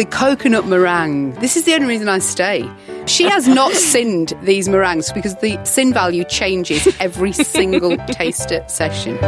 The coconut meringue. This is the only reason I stay. She has not sinned these meringues because the sin value changes every single taster session.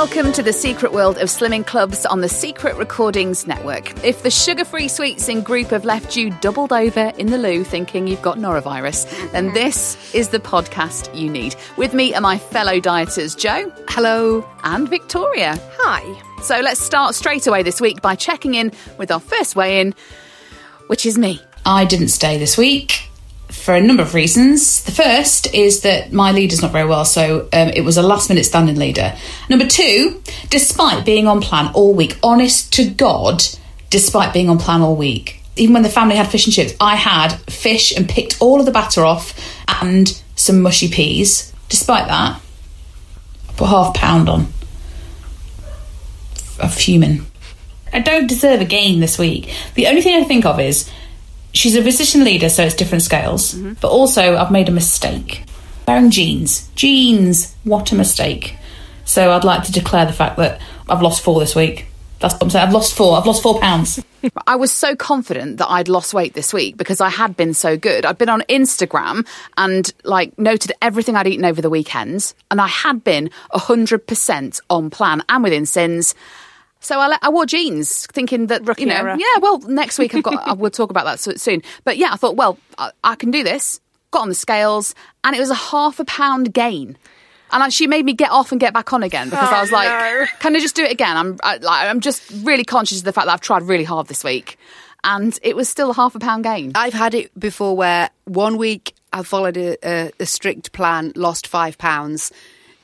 Welcome to the secret world of slimming clubs on the Secret Recordings Network. If the sugar free sweets in group have left you doubled over in the loo thinking you've got norovirus, then mm-hmm. this is the podcast you need. With me are my fellow dieters, Joe. Hello. And Victoria. Hi. So let's start straight away this week by checking in with our first weigh in, which is me. I didn't stay this week for a number of reasons. The first is that my leader's not very well, so um, it was a last minute standing leader. Number two, despite being on plan all week, honest to God, despite being on plan all week, even when the family had fish and chips, I had fish and picked all of the batter off and some mushy peas. Despite that, I put half pound on of fuming. I don't deserve a gain this week. The only thing I think of is she's a physician leader, so it's different scales. Mm-hmm. But also, I've made a mistake. Wearing jeans. Jeans. What a mistake. So I'd like to declare the fact that I've lost four this week. That's what I'm saying. I've lost four. I've lost four pounds. I was so confident that I'd lost weight this week because I had been so good. I'd been on Instagram and like noted everything I'd eaten over the weekends, and I had been hundred percent on plan and within sins. So I, I wore jeans, thinking that you know, era. yeah. Well, next week I've got. I will talk about that soon. But yeah, I thought, well, I, I can do this. Got on the scales, and it was a half a pound gain. And I, she made me get off and get back on again because I was oh, like, no. "Can I just do it again?" I'm, I, like, I'm just really conscious of the fact that I've tried really hard this week, and it was still a half a pound gain. I've had it before where one week I followed a, a, a strict plan, lost five pounds.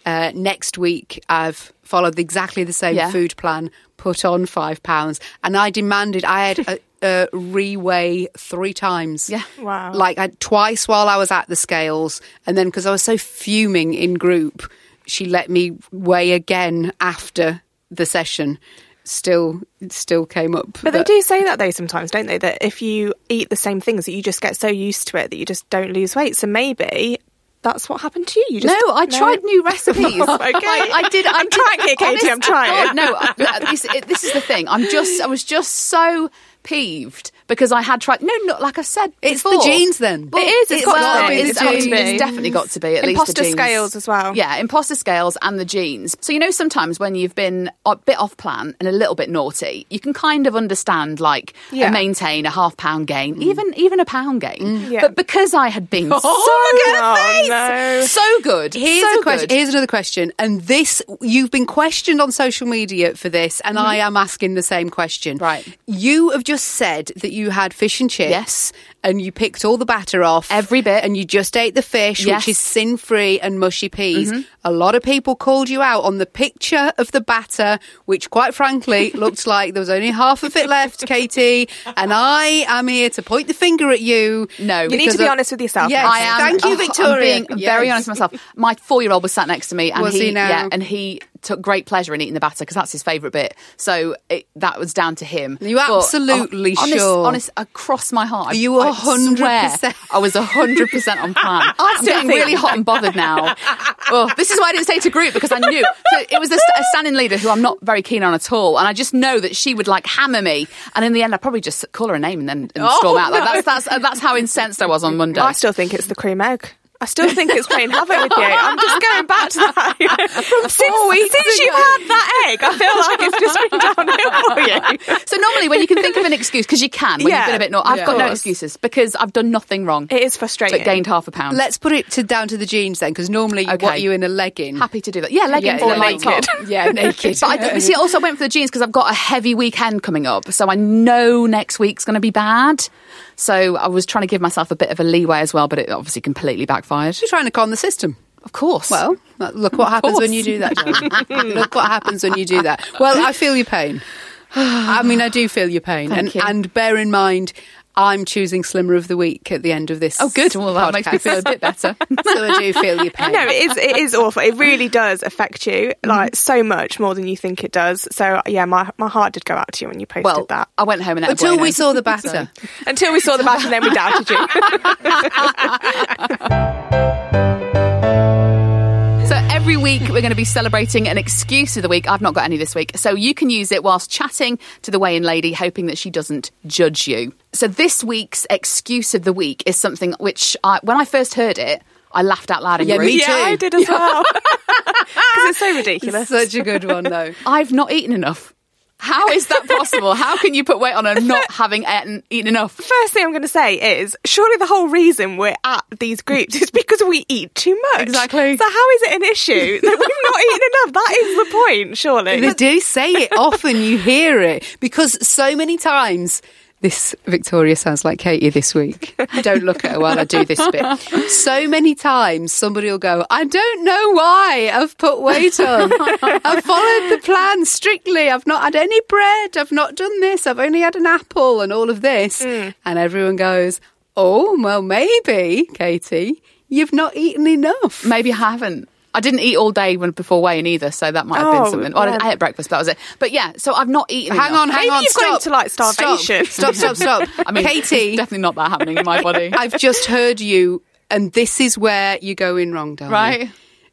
Uh, next week I've followed exactly the same Yeah. food plan, put on five pounds, and I demanded I had a, a reweigh three times. Yeah. Wow. like I, twice while I was at the scales, and then because I was so fuming in group, she let me weigh again after the session. Still, still came up. But they do say that though sometimes, don't they? That if you eat the same things, that you just get so used to it that you just don't lose weight. So maybe that's what happened to you. you just, no, I tried new recipes. okay. I, I did. I'm did- trying here, Katie, I'm trying. God, no, I- this, it- this is the thing. I'm just. I was just so peeved because I had tried. No, not like I said. It's the before. jeans then. It is. It's It's got gotta be be. the It's, got to be. It's definitely got to be at least Imposter the jeans. scales as well. Yeah, imposter scales and the jeans. So you know, sometimes when you've been a bit off plan and a little bit naughty, you can kind of understand like Yeah. and maintain a half pound gain, even even a pound gain. Yeah. But because I had been so Oh, no. so good, Here's so a question. good. Here's another question, and this you've been questioned on social media for this, and I am asking the same question. Mm-hmm. Right. You have just said that you had fish and chips, Yes. And you picked all the batter off, Every bit. and you just ate the fish, Yes. which is sin free and mushy peas. Mm-hmm. A lot of people called you out on the picture of the batter, which, quite frankly, looked like there was only half of it left, Katie. And I am here to point the finger at you. No. You need to be honest with yourself, Yes, I am. Thank you, oh, Victoria. I'm being very honest with myself. My four-year-old was sat next to me, and Was he now? yeah, and he took great pleasure in eating the batter because that's his favourite bit. So it, that was down to him. You But, absolutely oh, honest, sure? Honest, across my heart. You I 100%? I was hundred percent on plan. I'm getting really hot and bothered now. oh, this is why I didn't say to group because I knew. So it was a, a standing leader who I'm not very keen on at all, and I just know that she would like hammer me. And in the end, I'd probably just call her a name and then and storm out. Like, that's that's that's how incensed I was on Monday. I still think it's the cream egg. I still think it's playing havoc with you. I'm just going back to since, weeks since you've had that egg, I feel like it's just been downhill for you. So normally when you can think of an excuse, because you can, when Yeah. you've been a bit naughty, I've Yeah. got no excuses because I've done nothing wrong. It is frustrating. but gained half a pound. Let's put it to down to the jeans then, because normally you Okay. want you in a legging. Happy to do that. Yeah, leggings Yeah, or naked. top. Yeah, naked. But I see. I also went for the jeans because I've got a heavy weekend coming up, so I know next week's going to be bad. So I was trying to give myself a bit of a leeway as well, but it obviously completely backfired. You're trying to calm the system. Of course. Well, look what happens when you do that. Look what happens when you do that. Well, I feel your pain. I mean, I do feel your pain, Thank and you. and bear in mind, I'm choosing Slimmer of the Week at the end of this. oh, good. Well, that makes me feel a bit better. so I do feel your pain. No, it is. It is awful. It really does affect you, Mm-hmm. like so much more than you think it does. So yeah, my my heart did go out to you when you posted well, that. I went home and ate Until Bueno. we saw the batter. Until we saw the batter, and then we doubted you. Week we're going to be celebrating an excuse of the week. I've not got any this week. So you can use it whilst chatting to the weigh-in lady, hoping that she doesn't judge you. So this week's excuse of the week is something which I, when I first heard it, I laughed out loud in Yeah, me yeah, too. I did as well. Because it's so ridiculous. Such a good one, though. I've not eaten enough. How is that possible? How can you put weight on and not having eaten, eaten enough? First thing I'm going to say is, surely the whole reason we're at these groups is because we eat too much. Exactly. So how is it an issue that we've not eaten enough? That is the point, surely. They do say it often, you hear it, because so many times. This Victoria sounds like Katie this week. Don't look at her while I do this bit. So many times somebody will go, I don't know why I've put weight on. I've followed the plan strictly. I've not had any bread. I've not done this. I've only had an apple and all of this. Mm. And everyone goes, Oh, well, maybe, Katie, you've not eaten enough. Maybe I haven't. I didn't eat all day when before weighing either, so that might have been Oh, something. Well, yeah. I ate breakfast, that was it. But yeah, so I've not eaten. Hang enough. on, hang Maybe on. you've gone stop. into, like, starvation. Stop, stop, stop. stop. I mean, Katie, definitely not that happening in my body. I've just heard you, and this is where you're going wrong, darling. Right.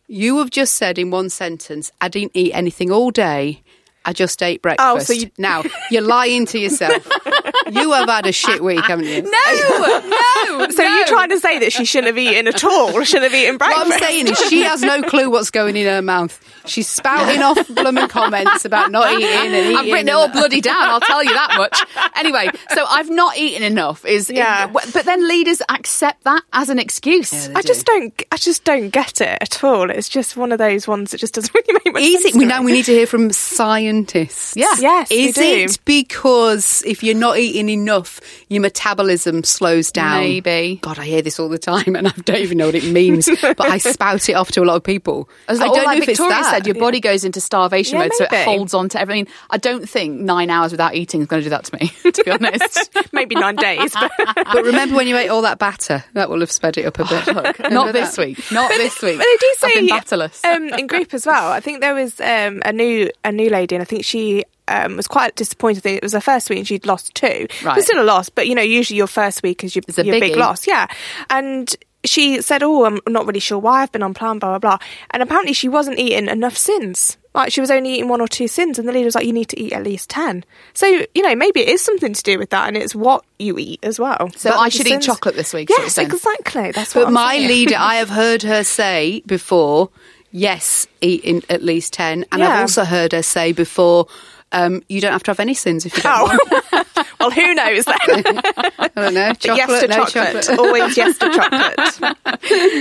You have just said in one sentence, I didn't eat anything all day. I just ate breakfast. Oh, so you- Now, you're lying to yourself. you have had a shit week, haven't you? no, no. so you're trying to say that she shouldn't have eaten at all? Shouldn't have eaten What breakfast? I'm saying is she has no clue what's going in her mouth. She's spouting off blooming comments about not eating and eating. I've written it all bloody down. I'll tell you that much. Anyway, so I've not eaten enough. Is Yeah. but then leaders accept that as an excuse. Yeah, they I just don't. I just don't get it at all. It's just one of those ones that just doesn't really make much Is sense. it? We now we need to hear from scientists. Yeah. Yes, we Is do. it because if you're not eating enough, your metabolism slows down? Maybe. God, I hear this all the time, and I don't even know what it means, but I spout it off to a lot of people. As I like, don't like know if Victoria it's that. said, your body goes into starvation Yeah, mode, so it holds on to everything. I don't think nine hours without eating is going to do that to me. To be honest, maybe nine days. But But remember when you ate all that batter? That will have sped it up a bit. not this that? week. Not this week. But they do say I've been batterless. um, in group as well. I think there was um, a new a new lady, and I think she um, was quite disappointed. Think it was her first week, and she'd lost two. Right. But still a loss. But you know, usually your first week is your, a your big loss. Yeah, and. She said, "Oh, I'm not really sure why I've been on plan, blah blah blah." And apparently, she wasn't eating enough sins. Like she was only eating one or two sins, and the leader was like, "You need to eat at least 10. So you know, maybe it is something to do with that, and it's what you eat as well. So But I should eat chocolate this week, sort of Yes, exactly. That's what But I'm my saying. leader, I have heard her say before, yes, eating at least 10. And I've also heard her say before, um, you don't have to have any sins if you don't want. Oh, well, who knows then? I don't know. But yes to no chocolate. Always yes to chocolate.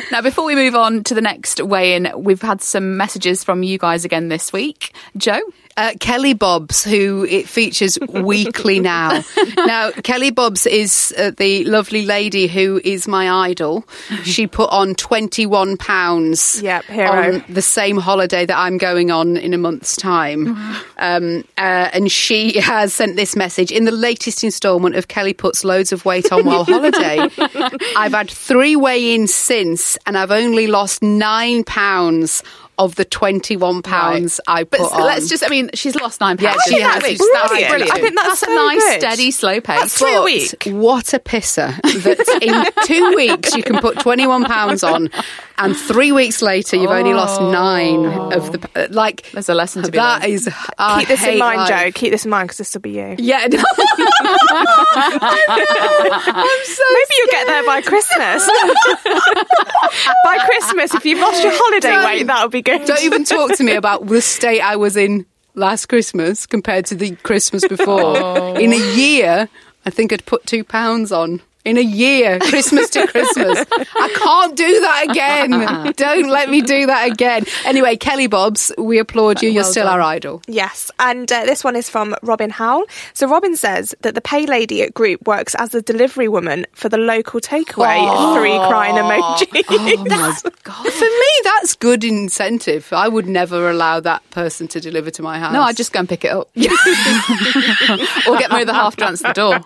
Now, before we move on to the next weigh in, we've had some messages from you guys again this week. Joe? Uh, Kelly Bobs, who it features weekly now. now, Kelly Bobs is uh, the lovely lady who is my idol. She put on twenty-one pounds Yep, on the same holiday that I'm going on in a month's time, um, uh, and she has sent this message in the latest instalment of Kelly puts loads of weight on while holiday. I've had three weigh-ins since, and I've only lost nine pounds. Of the twenty-one pounds I put But on. let's just, I mean, she's lost £9. Yeah, she has. That's brilliant. brilliant. I think that's a so nice, good. steady, slow pace. That's three But week. What a pisser that in two weeks you can put £21 on and three weeks later, you've only lost nine of the uh, like. There's a lesson to be That learned. is. I Keep this in mind, life. Joe. Keep this in mind because this will be you. Yeah, no. I'm so Maybe you'll get there by Christmas. by Christmas, if you've lost your holiday Don't- weight, that'll be good. Don't even talk to me about the state I was in last Christmas compared to the Christmas before. Oh. In a year, I think I'd put two pounds on. In a year, Christmas to Christmas. I can't do that again. Don't let me do that again. Anyway, Kelly Bobs, we applaud you. You're still done. our idol. Yes, and uh, this one is from Robin Howell. So Robin says that the pay lady at Group works as a delivery woman for the local takeaway. Three crying emoji. Oh my God. For me, that's good incentive. I would never allow that person to deliver to my house. No, I'd just go and pick it up. or get me the half to answer the door.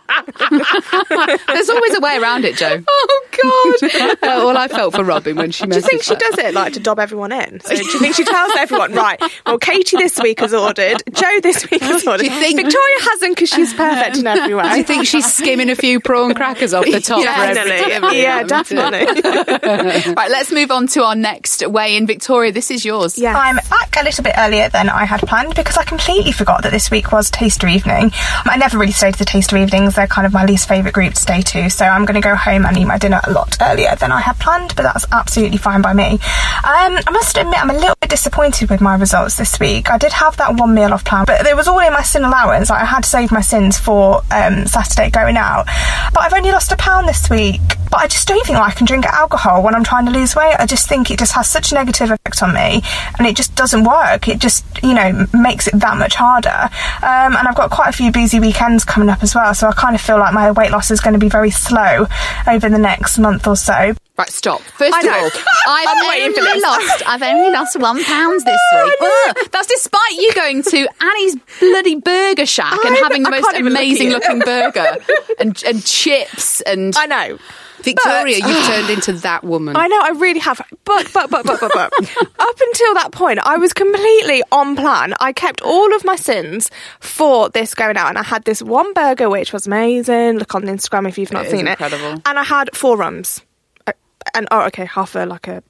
There's always a way around it, Joe. Oh God! Uh, well, I felt for Robin when she Do you messaged think she that. does it like to dob everyone in? So do you think she tells everyone, right? Well, Katie this week has ordered, Joe this week has ordered. Do you think- Victoria hasn't because she's perfect in every way? Do you think she's skimming a few prawn crackers off the top for every Definitely. Yeah, definitely. Right, let's move on to our next way in. Victoria, this is yours. Yeah. I'm back a little bit earlier than I had planned because I completely forgot that this week was taster evening. I never really stay to the taster evenings, they're kind of my least favourite group to stay to, so I'm going to go home and eat my dinner a lot earlier than I had planned, but that's absolutely fine by me. Um, I must admit, I'm a little bit disappointed with my results this week. I did have that one meal off plan, but it was all in my sin allowance. Like, I had to save my sins for um, Saturday going out, but I've only lost a pound this week. But I just don't think I can drink alcohol when I'm trying to lose weight. I just think it just has such a negative effect on me, and it just doesn't work. It just, you know, makes it that much harder. Um, and I've got quite a few busy weekends coming up as well, so I kind of feel like my weight loss is going to be very slow over the next month or so. Right, stop. First of all, I've I'm waiting for only lost. I've only lost one pound this week. Ugh, that's despite you going to Annie's bloody burger shack and I- having the I most can't even look at amazing you. looking burger and and chips and I know. Victoria, you've turned into that woman. I know, I really have. But, but, but, but, but, but. Up until that point, I was completely on plan. I kept all of my sins for this going out, and I had this one burger, which was amazing. Look on Instagram if you've not It seen incredible. it. And I had four rums. Uh, And, oh, okay, half a, like a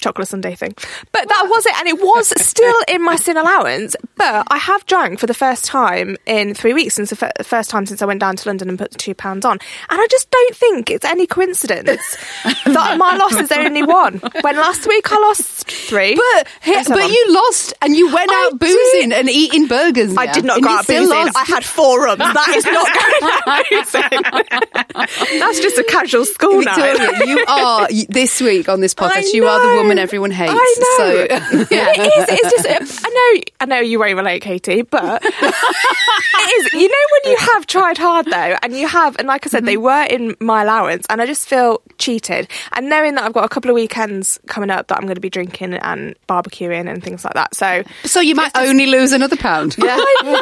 chocolate sundae thing. But that was it, and it was still in my sin allowance. But I have drank for the first time in three weeks since the fir- first time since I went down to London and put the two pounds on. And I just don't think it's any coincidence that my loss is only one. When last week I lost three. But but you lost and you went I out boozing did. and eating burgers. I did not and go out boozing. lost. I had four rums. That is not going out boozing. That's just a casual school night. Victoria, you are this week on this podcast. You are the woman everyone hates. I know. So it is. It's just. I know. I know you won't relate, Katie, but it is. You know when you have tried hard though, and you have, and like I said, they Mm-hmm. were in my allowance, and I just feel cheated. And knowing that I've got a couple of weekends coming up that I'm going to be drinking and barbecuing and things like that, so so you might only lose another pound. yeah. I know.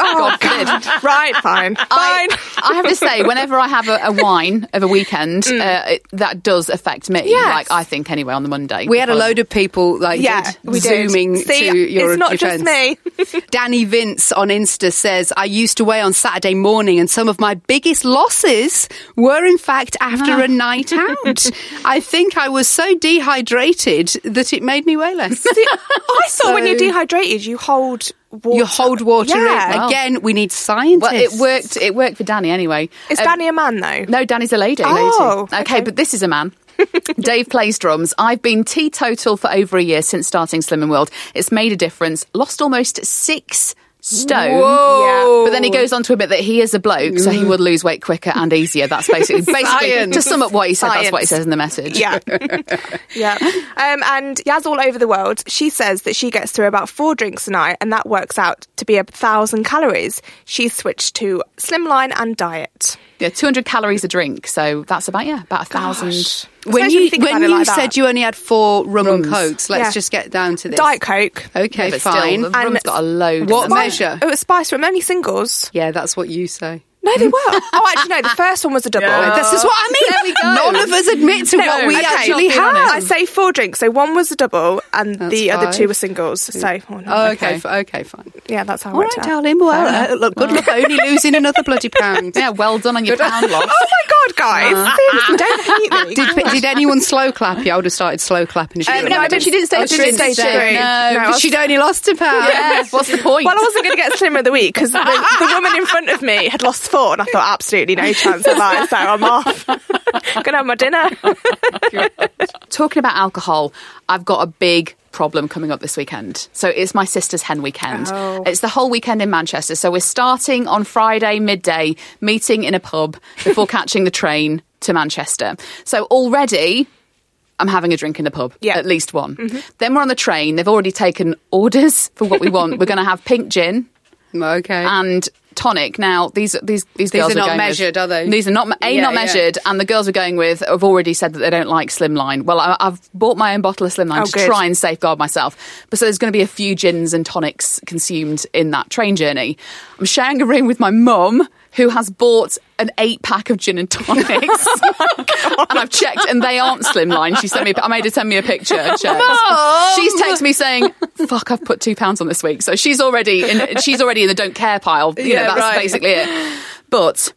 Oh, God. Right, fine, fine. I, I have to say, whenever I have a, a wine of a weekend, uh, it, that does affect me. Mm. Yes. Like I think anyway on the Monday. We had a load of people like yeah, we did. zooming See, to your it's not defense. just me. Danny Vince on Insta says, I used to weigh on Saturday morning and some of my biggest losses were in fact after a night out. I think I was so dehydrated that it made me weigh less. See, I thought when you're dehydrated, you hold water. You hold water Yeah. in. Again, we need scientists. Well, it worked. It worked for Danny anyway. Is Um, Danny a man though? No, Danny's a lady. Oh, okay, okay. but this is a man. Dave plays drums. I've been teetotal for over a year since starting Slimming World. It's made a difference. Lost almost six stone. Whoa. But then he goes on to admit that he is a bloke, so he would lose weight quicker and easier. That's basically, basically Science. to sum up what he said. That's what he says in the message. Yeah. yeah. Um, and Yaz all over the world, she says that she gets through about four drinks a night and that works out to be a thousand calories. She's switched to slimline and diet. Yeah, 200 calories a drink. So that's about, yeah, about a thousand. when you, when you like that. said you only had four rum and cokes, let's Yeah. just get down to this. Diet Coke. Okay, but fine. Still, the rum's got a load. What in it. measure? Oh, spice rum, only singles. Yeah, that's what you say. No, they were. Oh, actually, no. The first one was a double. This is what I mean. There we go. None of us admit to what we okay. actually Not being have. I say four drinks. So one was a double, and That's the other two were singles. So oh, no. Oh, okay, Okay. f- okay, fine. yeah, that's how I All right, worked out. darling. Well, uh, look, good luck only losing another bloody pound. Yeah, well done on your pound loss. Oh my god, guys! Seriously, don't hate me. Did, did anyone slow clap you? I would have started slow clapping. Um, would've no, done but she didn't say Oh, she she didn't didn't say say she- no. no, I but was- she'd only lost a pound. Yeah, what's the point? Well, I wasn't going to get slimmer of the week because the, the woman in front of me had lost and I thought absolutely no chance of that. So I'm off. Gonna have my dinner. Talking about alcohol, I've got a big problem coming up this weekend. So it's my sister's hen weekend. Oh. It's the whole weekend in Manchester. So we're starting on Friday midday, meeting in a pub before catching the train to Manchester. So already I'm having a drink in the pub, Yeah. at least one. Mm-hmm. Then we're on the train. They've already taken orders for what we want. we're going to have pink gin Okay. and tonic. Now these these these, These girls are not going with- measured, are they? These are not a Yeah, not yeah. measured, and the girls are going with have already said that they don't like Slimline. Well, I, I've bought my own bottle of Slimline Oh, to good. try and safeguard myself. But so there's going to be a few gins and tonics consumed in that train journey. I'm sharing a room with my mum. Who has bought an eight pack of gin and tonics? and I've checked, and they aren't slimline. She sent me. I made her send me a picture. And. She's texted me saying, "Fuck, I've put two pounds on this week." So she's already in. She's already in the don't care pile. You Yeah, know, that's right. basically it. But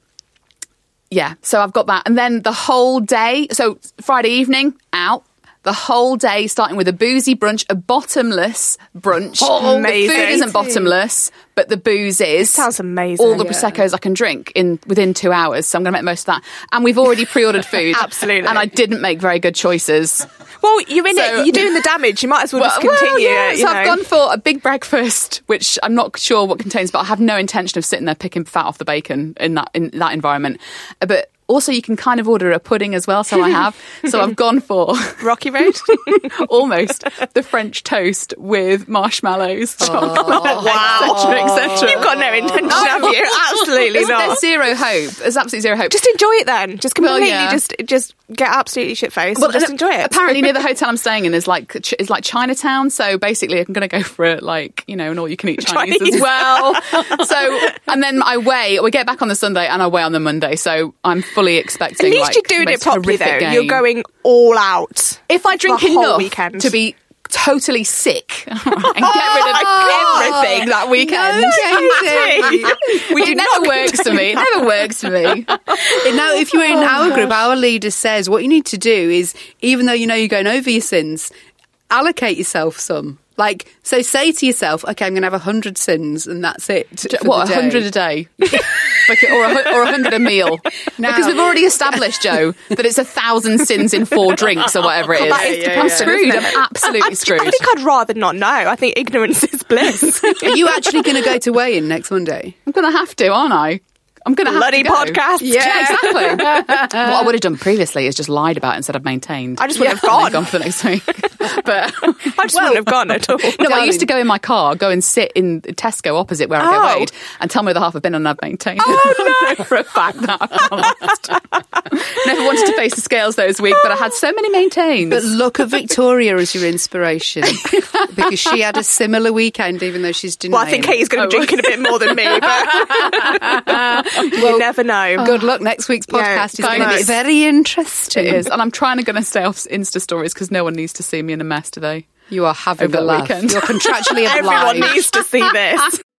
yeah, so I've got that. And then the whole day, so Friday evening, out. The whole day, starting with a boozy brunch, a bottomless brunch. Oh, the food isn't bottomless, but the booze is. Sounds amazing. All the proseccos I can drink in within two hours, so I'm going to make most of that. And we've already pre-ordered food, Absolutely. And I didn't make very good choices. Well, you're in So- it. You're doing the damage. You might as well, just continue. yeah, it, so know. I've gone for a big breakfast, which I'm not sure what contains, but I have no intention of sitting there picking fat off the bacon in that in that environment. Uh, But also, you can kind of order a pudding as well. So I have. so I've gone for Rocky Road. almost the French toast with marshmallows, oh, chocolate, wow. etc., etc. You've got no intention, have you? Absolutely not. zero hope? There's absolutely zero hope. Just enjoy it then. Just completely, yeah. just just get absolutely shit faced. Well, just enjoy it. Apparently, near the hotel I'm staying in is like is like Chinatown. So basically, I'm going to go for it, like you know, an all you can eat Chinese, Chinese. as well. so, and then I weigh. We get back on the Sunday, and I weigh on the Monday. So I'm fully expecting. At least like, you're doing it properly, though. horrific You're going all out. If I drink the whole enough weekend. to be totally sick and get rid of everything that weekend. we it never works for me. It never works for me. now, if you're in our group, our leader says what you need to do is, even though you know you're going over your sins, allocate yourself some. Like, so say to yourself, okay, I'm going to have a hundred sins, and that's it. for What, the a day. Hundred a day? Like, or, a, or a hundred a meal? because we've already established, Joe, that it's a thousand sins in four drinks or whatever it is. That is Yeah, I'm screwed. I'm absolutely screwed. I think I'd rather not know. I think ignorance is bliss. Are you actually going to go to weigh in next Monday? I'm going to have to, aren't I? I'm going to have Bloody to go. podcast. Yeah, exactly. what I would have done previously is just lied about it instead of maintained. I just wouldn't And have gone. gone for the next week. but I just wouldn't have gone at all. no, I used to go in my car, go and sit in Tesco opposite where I Oh. get weighed, and tell me the half I've been on I've maintained. Oh no! for a fact that I've. Never wanted to face the scales those week, but I had so many maintains. But look at Victoria as your inspiration because she had a similar weekend, even though she's denying. Well, I think Katie's going to oh. be drinking a bit more than me, but you never know. Good luck. Next week's Yeah, podcast is going to be very interesting. it is, and I'm trying to going to stay off Insta stories because no one needs to see me in a mess today. You are having Over a the laugh. weekend. You're contractually obliged. Everyone needs to see this.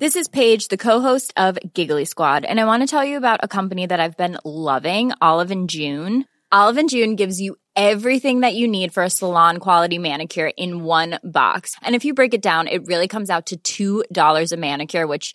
This is Paige, the co-host of Giggly Squad, and I want to tell you about a company that I've been loving, Olive and June. Olive and June gives you everything that you need for a salon quality manicure in one box. And if you break it down, it really comes out to $2 a manicure, which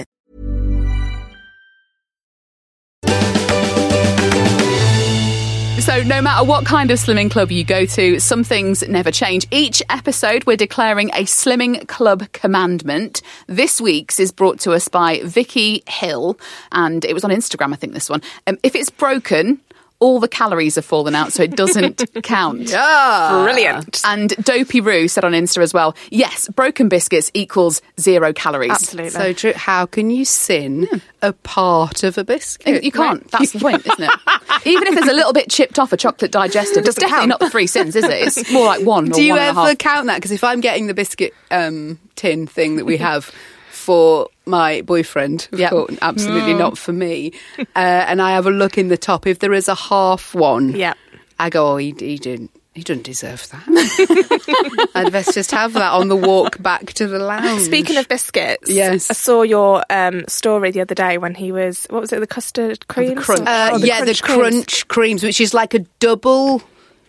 So, no matter what kind of slimming club you go to, some things never change. Each episode, we're declaring a slimming club commandment. This week's is brought to us by Vicky Hill, and it was on Instagram, I think, this one. Um, if it's broken, all the calories have fallen out, so it doesn't count. Yeah. Brilliant. And Dopey Roo said on Insta as well, yes, broken biscuits equals zero calories. Absolutely. So true. How can you sin a part of a biscuit? You can't. That's the point, isn't it? Even if there's a little bit chipped off a chocolate digestive, it's Doesn't definitely count. not three sins, is it? It's more like one. or Do you one and a ever half. count that? Because if I'm getting the biscuit um, tin thing that we have for my boyfriend, Yep. course, absolutely not for me, uh, and I have a look in the top, if there is a half one, yeah, I go, oh, he, he didn't. He doesn't deserve that. I'd best just have that on the walk back to the lounge. Speaking of biscuits, Yes. I saw your um, story the other day when he was what was it, the custard cream? crunch. Uh, yeah, the crunch creams, which is like a double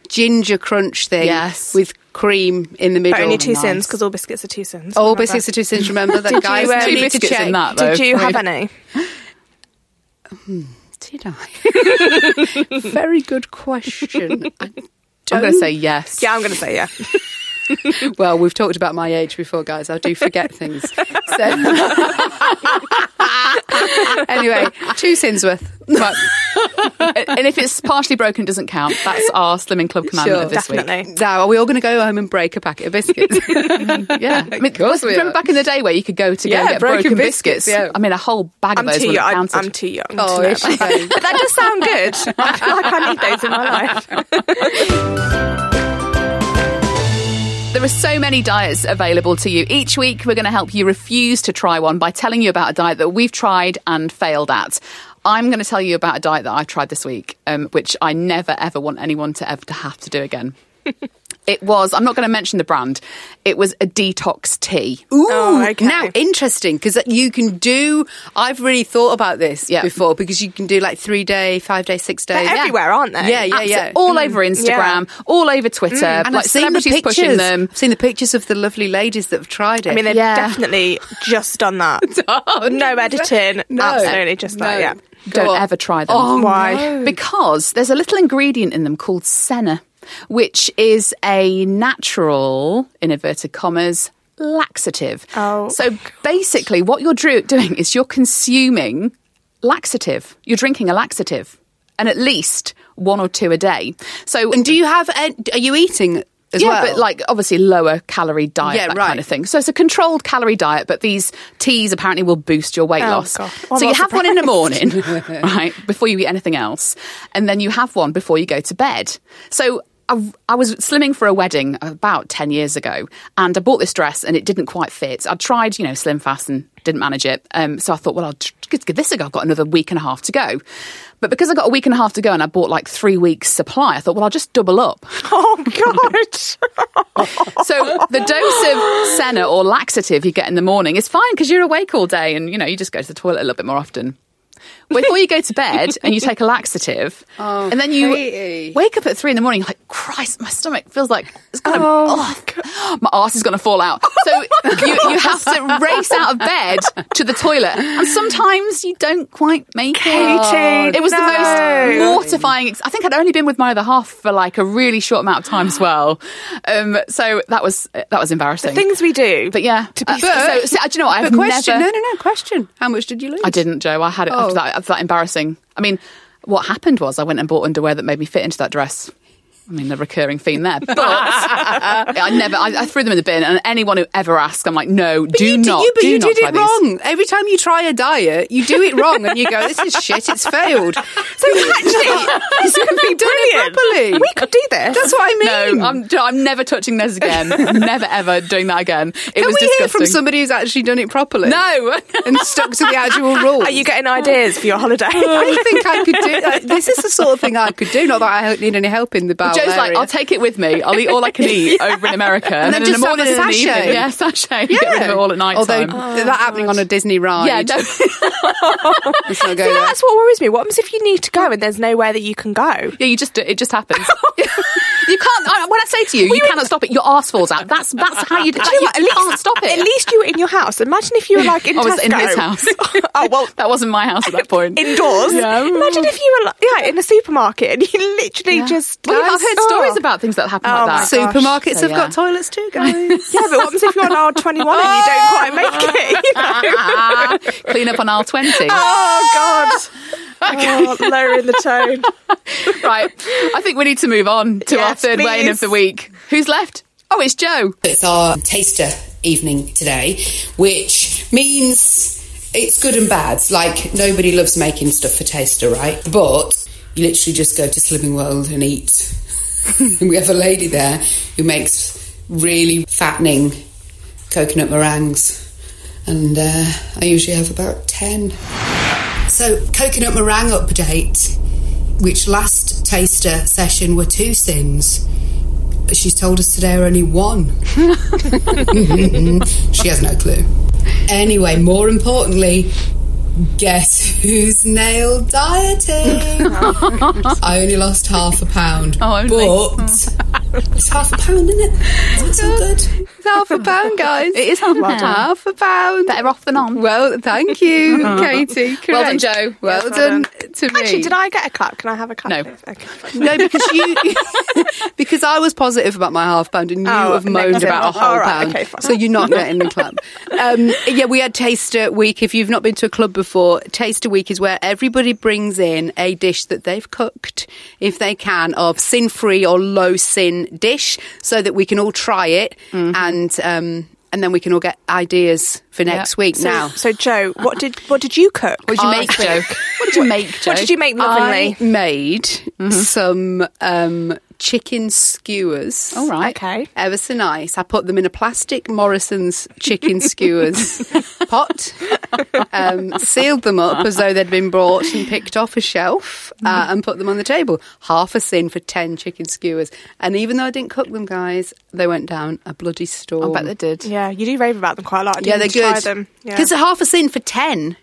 ginger crunch thing. Yes. With cream in the middle. But only two Nice. sins because all biscuits are two sins. All remember? biscuits are two sins. Remember that, guys? you, um, Two biscuits check. in that, though. Did you have any? Did I? Very good question. I I'm going to say yes. Yeah, I'm going to say yeah. Well, we've talked about my age before, guys. I do forget things. So anyway, two sins worth. Right. and if it's partially broken, it doesn't count. That's our Slimming Club commandment Sure. of this week. Now, are we all going to go home and break a packet of biscuits? Yeah, I mean, course we remember are. back in the day where you could go to go Yeah, and get broken broken, biscuits, biscuits? yeah. I mean, a whole bag I'm of those would young. have I'm, counted. I'm too young. Oh, to know is she about going? that. but that does sound good. I feel like I need those in my life. There are so many diets available to you. Each week, we're going to help you refuse to try one by telling you about a diet that we've tried and failed at. I'm going to tell you about a diet that I've tried this week, um, which I never ever want anyone to ever to have to do again. it was. I'm not going to mention the brand. It was a detox tea. Ooh, Oh, okay. now interesting because you can do. I've really thought about this Yeah. before because you can do like three day, five day, six day. They're everywhere, aren't they? Yeah, yeah, Absolute- mm. yeah. All over Instagram, all over Twitter. Mm. and like I've seen the celebrities pictures. pushing them. I've seen the pictures of the lovely ladies that have tried it. I mean, they've Yeah. definitely just done that. No editing. No. Absolutely just that, yeah. Don't ever try them. Oh, Why? no. Because there's a little ingredient in them called senna, which is a natural, in inverted commas, laxative. Oh, So basically, what you're doing is you're consuming laxative. You're drinking a laxative, and at least one or two a day. So, And do you have? an- Are you eating as yeah, well. but like obviously lower calorie diet, Yeah, that right. kind of thing. So it's a controlled calorie diet, but these teas apparently will boost your weight Oh, loss. God. I'm so you have one in the morning, right, before you eat anything else, and then you have one before you go to bed. So. I, I was slimming for a wedding about 10 years ago and I bought this dress and it didn't quite fit. I'd tried, you know, slim fast and didn't manage it. Um, so I thought, well, I'll give this a go. I've got another week and a half to go. But because I got a week and a half to go and I bought like three weeks supply, I thought, well, I'll just double up. Oh God! So the dose of senna or laxative you get in the morning is fine because you're awake all day and you know you just go to the toilet a little bit more often. Before you go to bed and you take a laxative, and then you Katie. wake up at three in the morning, like, Christ, my stomach feels like it's gonna, Oh, oh, my arse is going to fall out. So you, you have to race out of bed to the toilet, and sometimes you don't quite make it. It was the most mortifying. Ex- I think I'd only been with my other half for like a really short amount of time as well. Um, so that was that was embarrassing. Things we do. But yeah, to be uh, so, so, do you know what? I've But question, never. no, no, no, question. How much did you lose? I didn't, Joe. I had it Oh. That. That embarrassing. I mean, what happened was I went and bought underwear that made me fit into that dress. I mean, the recurring theme there. But I never, I, I threw them in the bin. And anyone who ever asks, I'm like, no, But do you, did- not. you, but do you not did try it these. wrong. Every time you try a diet, you do it wrong, and you go, "This is shit. It's failed." so actually, You could be done it properly. we could do this. That's what I mean. No, I'm, I'm never touching those again. never ever doing that again. It Can was we disgusting. hear from somebody who's actually done it properly? No. and stuck to the actual rules. Are you getting ideas for your holiday? I think I could do. Uh, this is the sort of thing I could do. Not that I need any help in the bowel Joe's like. I'll take it with me. I'll eat all I can eat over in America, and, then then, in just the have morning a and the sachet. evening, yeah, sachet. Get rid of it all at night Although time. that oh, happening on a Disney ride. yeah, don't. not go See, there. that's what worries me. What happens if you need to go and there's nowhere that you can go? Yeah, you just it just happens. you can't. I, when I say to you, you cannot stop it. Your arse falls out. That's that's how you. Do That, you know you. At least, can't stop it. At least you were in your house. Imagine if you were like in I was in his house. oh well, that wasn't my house at that point. indoors. Yeah. Imagine if you were like, yeah in a supermarket and you literally Yeah. just. Well, I've heard Oh. stories about things that happen Oh like that. Supermarkets So, have yeah. got toilets too, guys. Yeah, but what happens if you're on R twenty one and you don't oh. quite make it? You know? Clean up on aisle twenty. Oh God! Oh, lowering the tone. right. I think we need to move on to our Yes, third weighing of the week. Who's left? Oh, it's Joe. It's our taster evening today, which means it's good and bad. Like, nobody loves making stuff for taster, right? But you literally just go to Slimming World and eat. we have a lady there who makes really fattening coconut meringues. And uh, I usually have about 10. So, coconut meringue update, which last taster session were two sins. She's told us today are only one. she has no clue. Anyway, more importantly, guess who's nail dieting? I only lost half a pound. Oh. But it's half a pound, isn't it? That's all good. It's half a pound, guys. It is half a pound. Half a pound. Better off than on. Well, thank you, Katie. Well done, Joe. Well, Yes, well done, to me. Actually, did I get a clap? Can I have a clap? No. Okay. No, because you because I was positive about my half pound and you Oh, have moaned negative. about a whole All right, pound. okay, fine. so you're not getting the club. Um, yeah, we had Taster Week. If you've not been to a club before, Taster Week is where everybody brings in a dish that they've cooked, if they can, of sin free or low sin dish, so that we can all try it Mm-hmm. and. Um, and then we can all get ideas for next week. So, now, so Joe, what did what did you cook? What did you make, Joe? What did you make, Joe? What did you make lovingly? I made Mm-hmm. some um, chicken skewers. All right. Okay. Ever so nice. I put them in a plastic Morrison's chicken skewers pot, um, sealed them up as though they'd been brought and picked off a shelf, uh, and put them on the table. Half a sin for 10 chicken skewers. And even though I didn't cook them, guys, they went down a bloody storm. I bet they did. Yeah, you do rave about them quite a lot. I Yeah, they're good. Them. Yeah. Because half a sin for 10.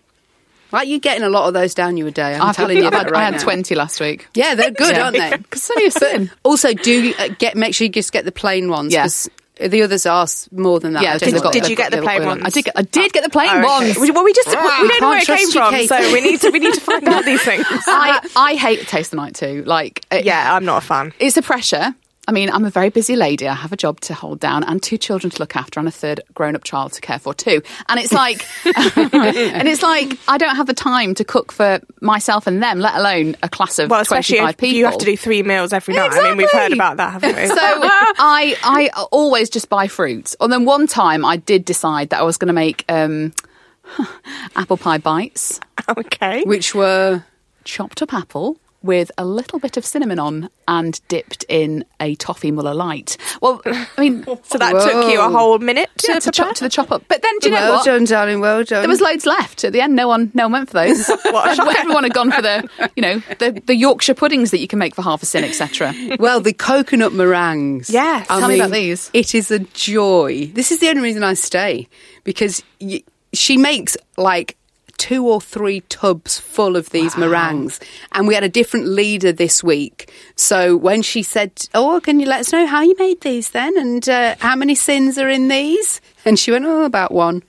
Right, you're getting a lot of those down you a day. I'm I've telling had, you I've that had, right I had now. 20 last week. Yeah, they're good, Yeah. aren't they? Because only a sin. Also, do uh, get make sure you just get the plain ones. Yeah. 'cause The others are more than that. Yeah, I did- know. did you get the plain ones? I did get, I did get the plain Oh, okay. ones. Well, we just we, we don't know where it came you, from, so we need to we need to find out these things. I, I hate taste the night too. Like, it- yeah, I'm not a fan. it's a pressure. I mean, I'm a very busy lady. I have a job to hold down and two children to look after and a third grown up child to care for too. And it's like, and it's like, I don't have the time to cook for myself and them, let alone a class of Well, especially 25 if people. you have to do three meals every night. I mean, we've heard about that, haven't we? So I I always just buy fruits. And then one time I did decide that I was going to make um, apple pie bites, okay. Which were chopped up apple with a little bit of cinnamon on and dipped in a toffee Muller light. Well, I mean, So that took you a whole minute to, yeah, to chop to the chop up. But then do you know well what? done, darling. Well done. There was loads left at the end. No one, no one went for those. Everyone had gone for the, you know, the, the Yorkshire puddings that you can make for half a sin, etc. Well, the coconut meringues. Yes. I Tell me about these. It is a joy. This is the only reason I stay because y- she makes like two or three tubs full of these meringues. And we had a different leader this week. So when she said, Oh, can you let us know how you made these then? And uh, how many sins are in these? And she went, Oh, about one.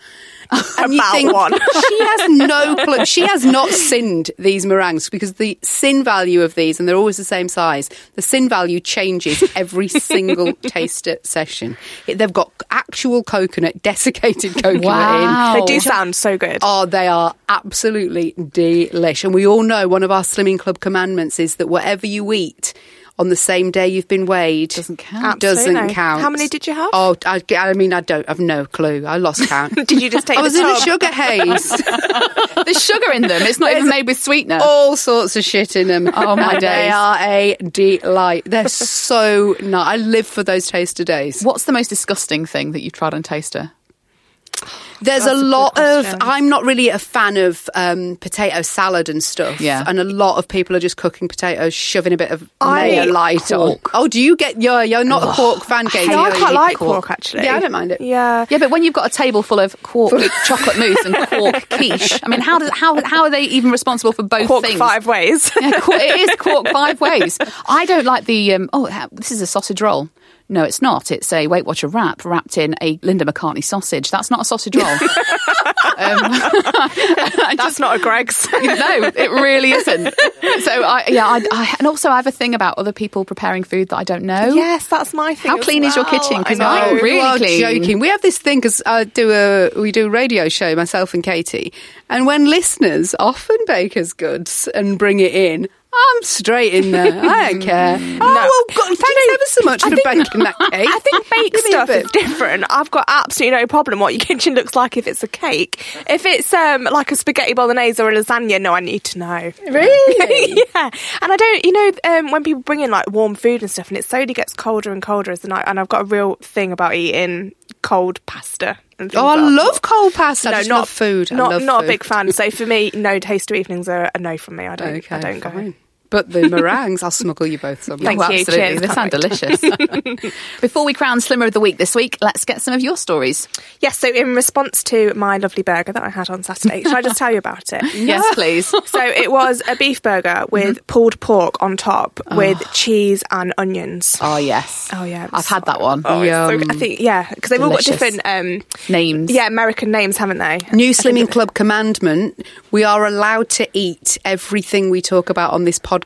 And About one. she has no clue. She has not sinned these meringues because the sin value of these, and they're always the same size, the sin value changes every single taster session. They've got actual coconut, desiccated coconut Wow. in. They do sound so good. Oh, they are absolutely delish. And we all know one of our Slimming Club commandments is that whatever you eat on the same day you've been weighed Doesn't count. Doesn't Absolutely. count. How many did you have? Oh, I, I mean, I don't. I've no clue. I lost count. Did you just take I was the in a sugar haze. There's sugar in them. It's not even made with sweetener. all sorts of shit in them. Oh, my And They days. are a delight. They're so nice. I live for those taster days. What's the most disgusting thing that you've tried on Taster? There's That's a lot of. I'm not really a fan of um, potato salad and stuff. Yeah. and a lot of people are just cooking potatoes, shoving a bit of mayo light on. Oh, do you get? You're you're not a pork fan, Katie. No, I are quite like pork, actually. Yeah, I don't mind it. Yeah. Yeah, but when you've got a table full of quark chocolate mousse and quark quiche, I mean, how does how how are they even responsible for both Pork things? five ways. Yeah, it is quark five ways. I don't like the. Um, oh, this is a sausage roll. No, it's not. It's a Weight Watcher wrap wrapped in a Linda McCartney sausage. That's not a sausage roll. um, That's not a Greggs. no, it really isn't. So I, yeah, I, I, and also I have a thing about other people preparing food that I don't know. yes, that's my thing. How as clean is your kitchen? kitchen? 'Cause I mine know. really you are clean. joking. We have this thing because I do a we do a radio show myself and Katie, and when listeners often bake us goods and bring it in. I'm straight in there. I don't care. oh, well, God, thanks ever so much for baking that cake. I think baked Give me a stuff is different. I've got absolutely no problem what your kitchen looks like if it's a cake. If it's um, like a spaghetti bolognese or a lasagna, no, I need to know. Really? yeah. And I don't, you know, um, when people bring in like warm food and stuff, and it slowly gets colder and colder as the night. And I've got a real thing about eating cold pasta. And Oh, I love cold pasta. No, not food. I Not not food. a big fan. So for me, no taster evenings are a no from me. I don't. Okay, I don't go. Fine. But the meringues, I'll smuggle you both some. Thank Oh, you. absolutely. Cheers. They sound delicious. Before we crown Slimmer of the Week this week, let's get some of your stories. Yes. So in response to my lovely burger that I had on Saturday, should I just tell you about it? Yes, please. So it was a beef burger with pulled pork on top with cheese and onions. Oh, yes. Oh yeah, I've was had that one. Oh, it's so I think yeah, because they've all got different um, Names. yeah American names, haven't they? New Slimming Club commandment: we are allowed to eat everything we talk about on this podcast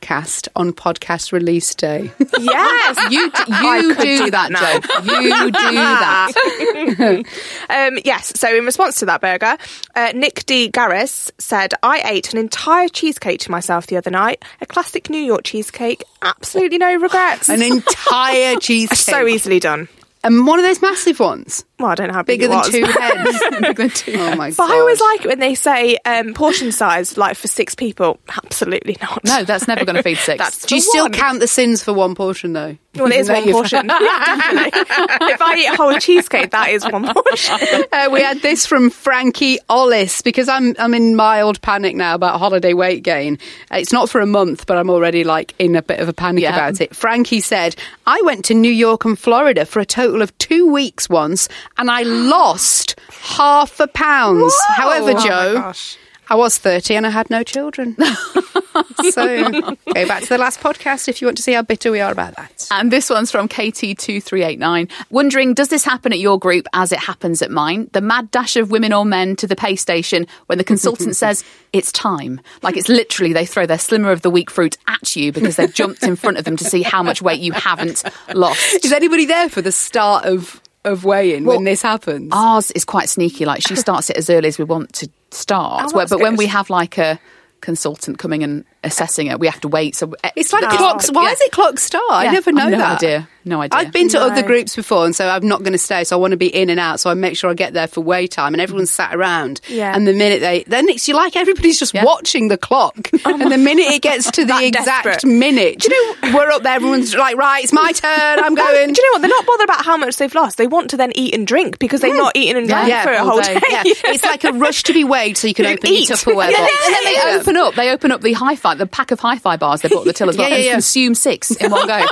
on podcast release day. Yes, You, I you could do, do that, that Joe. You do that. um, yes. So in response to that burger, uh, Nick D. Garris said, "I ate an entire cheesecake to myself the other night. A classic New York cheesecake. Absolutely no regrets. An entire cheesecake, so easily done. and one of those massive ones, Well, I don't know how big bigger it than was. two heads. Bigger than two. oh my god! But god! I always like it when they say um, portion size, like for six people. Absolutely not. No, that's never going to feed six. That's Do you for still one. count the sins for one portion though? Well, it is Even one portion. Yeah, if I eat a whole cheesecake, that is one portion. Uh, we had this from Frankie Ollis because I'm I'm in mild panic now about holiday weight gain. Uh, It's not for a month, but I'm already like in a bit of a panic Yeah. about it. Frankie said, "I went to New York and Florida for a total of two weeks once, and I lost half a pound. However, Oh Joe." gosh. I was 30 and I had no children. so go back to the last podcast if you want to see how bitter we are about that. And this one's from KT2389. Wondering, does this happen at your group as it happens at mine? The mad dash of women or men to the pay station when the consultant says it's time. Like it's literally they throw their slimmer of the week fruit at you because they've jumped in front of them to see how much weight you haven't lost. Is anybody there for the start of, of weighing when this happens? Ours is quite sneaky. Like she starts it as early as we want to start. Where- but when we have like a consultant coming and assessing it, we have to wait. So eh, It's like clocks. Why is it clock star? I Yeah, never know I've no that. idea. No idea. I've been to No. other groups before, and so I'm not going to stay. So I want to be in and out. So I make sure I get there for weigh time, and everyone's sat around. Yeah. And the minute they, then it's you like everybody's just watching the clock, oh and the minute it gets to the exact desperate. minute, do you know we're up there? Everyone's like, right, it's my turn. I'm going. Do you know what? They're not bothered about how much they've lost. They want to then eat and drink because they've not eaten and drank for a whole day. day. Yeah. It's like a rush to be weighed so you can You open eat. your Tupperware Yeah, box. yeah, And then they open up. They open up the hi-fi, the pack of hi-fi bars they bought at the till as well, Yeah, yeah, and yeah. consume six in one go,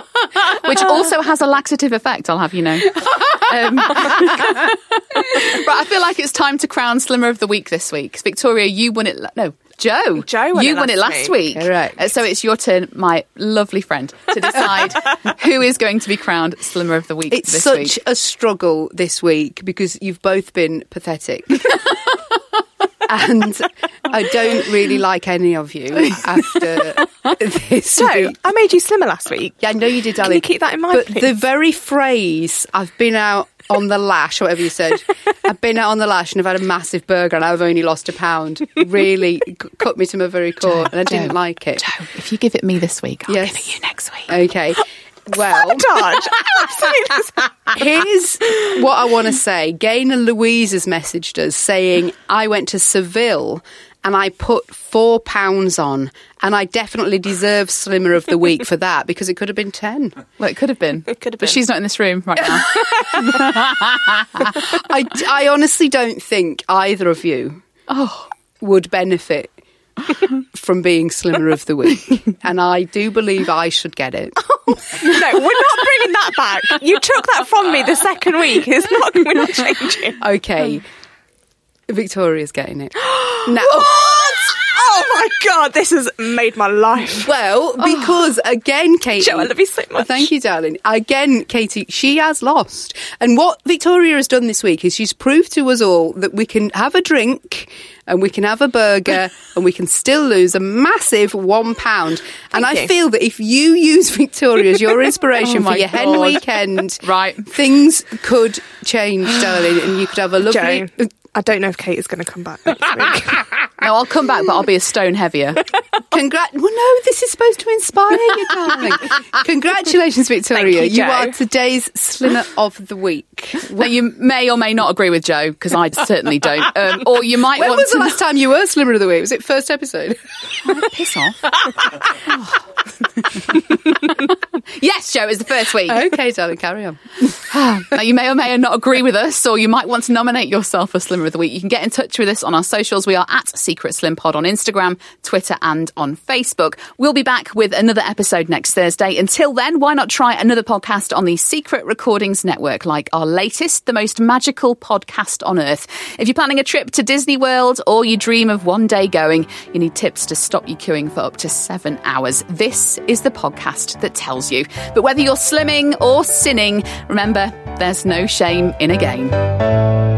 which also has a laxative effect. I'll have you know. Um, right, I feel like it's time to crown Slimmer of the Week this week. Victoria, you won it. la- No, Joe. Joe won you it won it last week. week. Correct. Uh, so it's your turn, my lovely friend, to decide who is going to be crowned Slimmer of the Week It's such week. a struggle this week because you've both been pathetic. And I don't really like any of you after this Joe, week. I made you slimmer last week. Yeah, I know you did, Can darling. you keep that in mind, But please? the very phrase, I've been out on the lash, or whatever you said, I've been out on the lash and I've had a massive burger and I've only lost a pound, really c- cut me to my very core and I didn't like it. Joe, if you give it me this week, I'll Yes. give it you next week. Okay. Well, Dodge. Here's what I want to say. Gaynor Louise has messaged us saying, I went to Seville and I put four pounds on, and I definitely deserve Slimmer of the Week for that because it could have been 10. Well, it could have been. It could have been. But she's not in this room right now. I, I honestly don't think either of you oh. would benefit from being Slimmer of the Week. And I do believe I should get it. Oh, no, we're not bringing that back. You took that from me the second week. It's not. We're not changing. Okay. Victoria's getting it. Now, Oh my god, this has made my life. Well, oh. because again, Katie. Joe, I love you so much. Thank you, darling. Again, Katie, she has lost. And what Victoria has done this week is she's proved to us all that we can have a drink and we can have a burger and we can still lose a massive one pound. And I you. feel that if you use Victoria as your oh inspiration Oh for your hen weekend, Right. things could change, darling, and you could have a lovely. Joe, I don't know if Kate is going to come back next week. No, I'll come back, but I'll be a stone heavier. Congrat! Well, no, this is supposed to inspire you, darling. Congratulations, Victoria. Thank you, Joe. are today's Slimmer of the Week. Now, you may or may not agree with Joe, because I certainly don't. Um, or you might When want was the last time you were Slimmer of the Week? Was it first episode? piss off. yes, Joe, it's the first week. okay, darling, carry on. Now, you may or may not agree with us, or you might want to nominate yourself for Slimmer of the Week. You can get in touch with us on our socials. We are at Secret Slim Pod on Instagram, Twitter, and on Facebook. We'll be back with another episode next Thursday. Until then, why not try another podcast on the Secret Recordings Network, like our latest, the most magical podcast on earth? If you're planning a trip to Disney World or you dream of one day going, you need tips to stop you queuing for up to seven hours. This is the podcast that tells you. But whether you're slimming or sinning, remember, there's no shame in a game.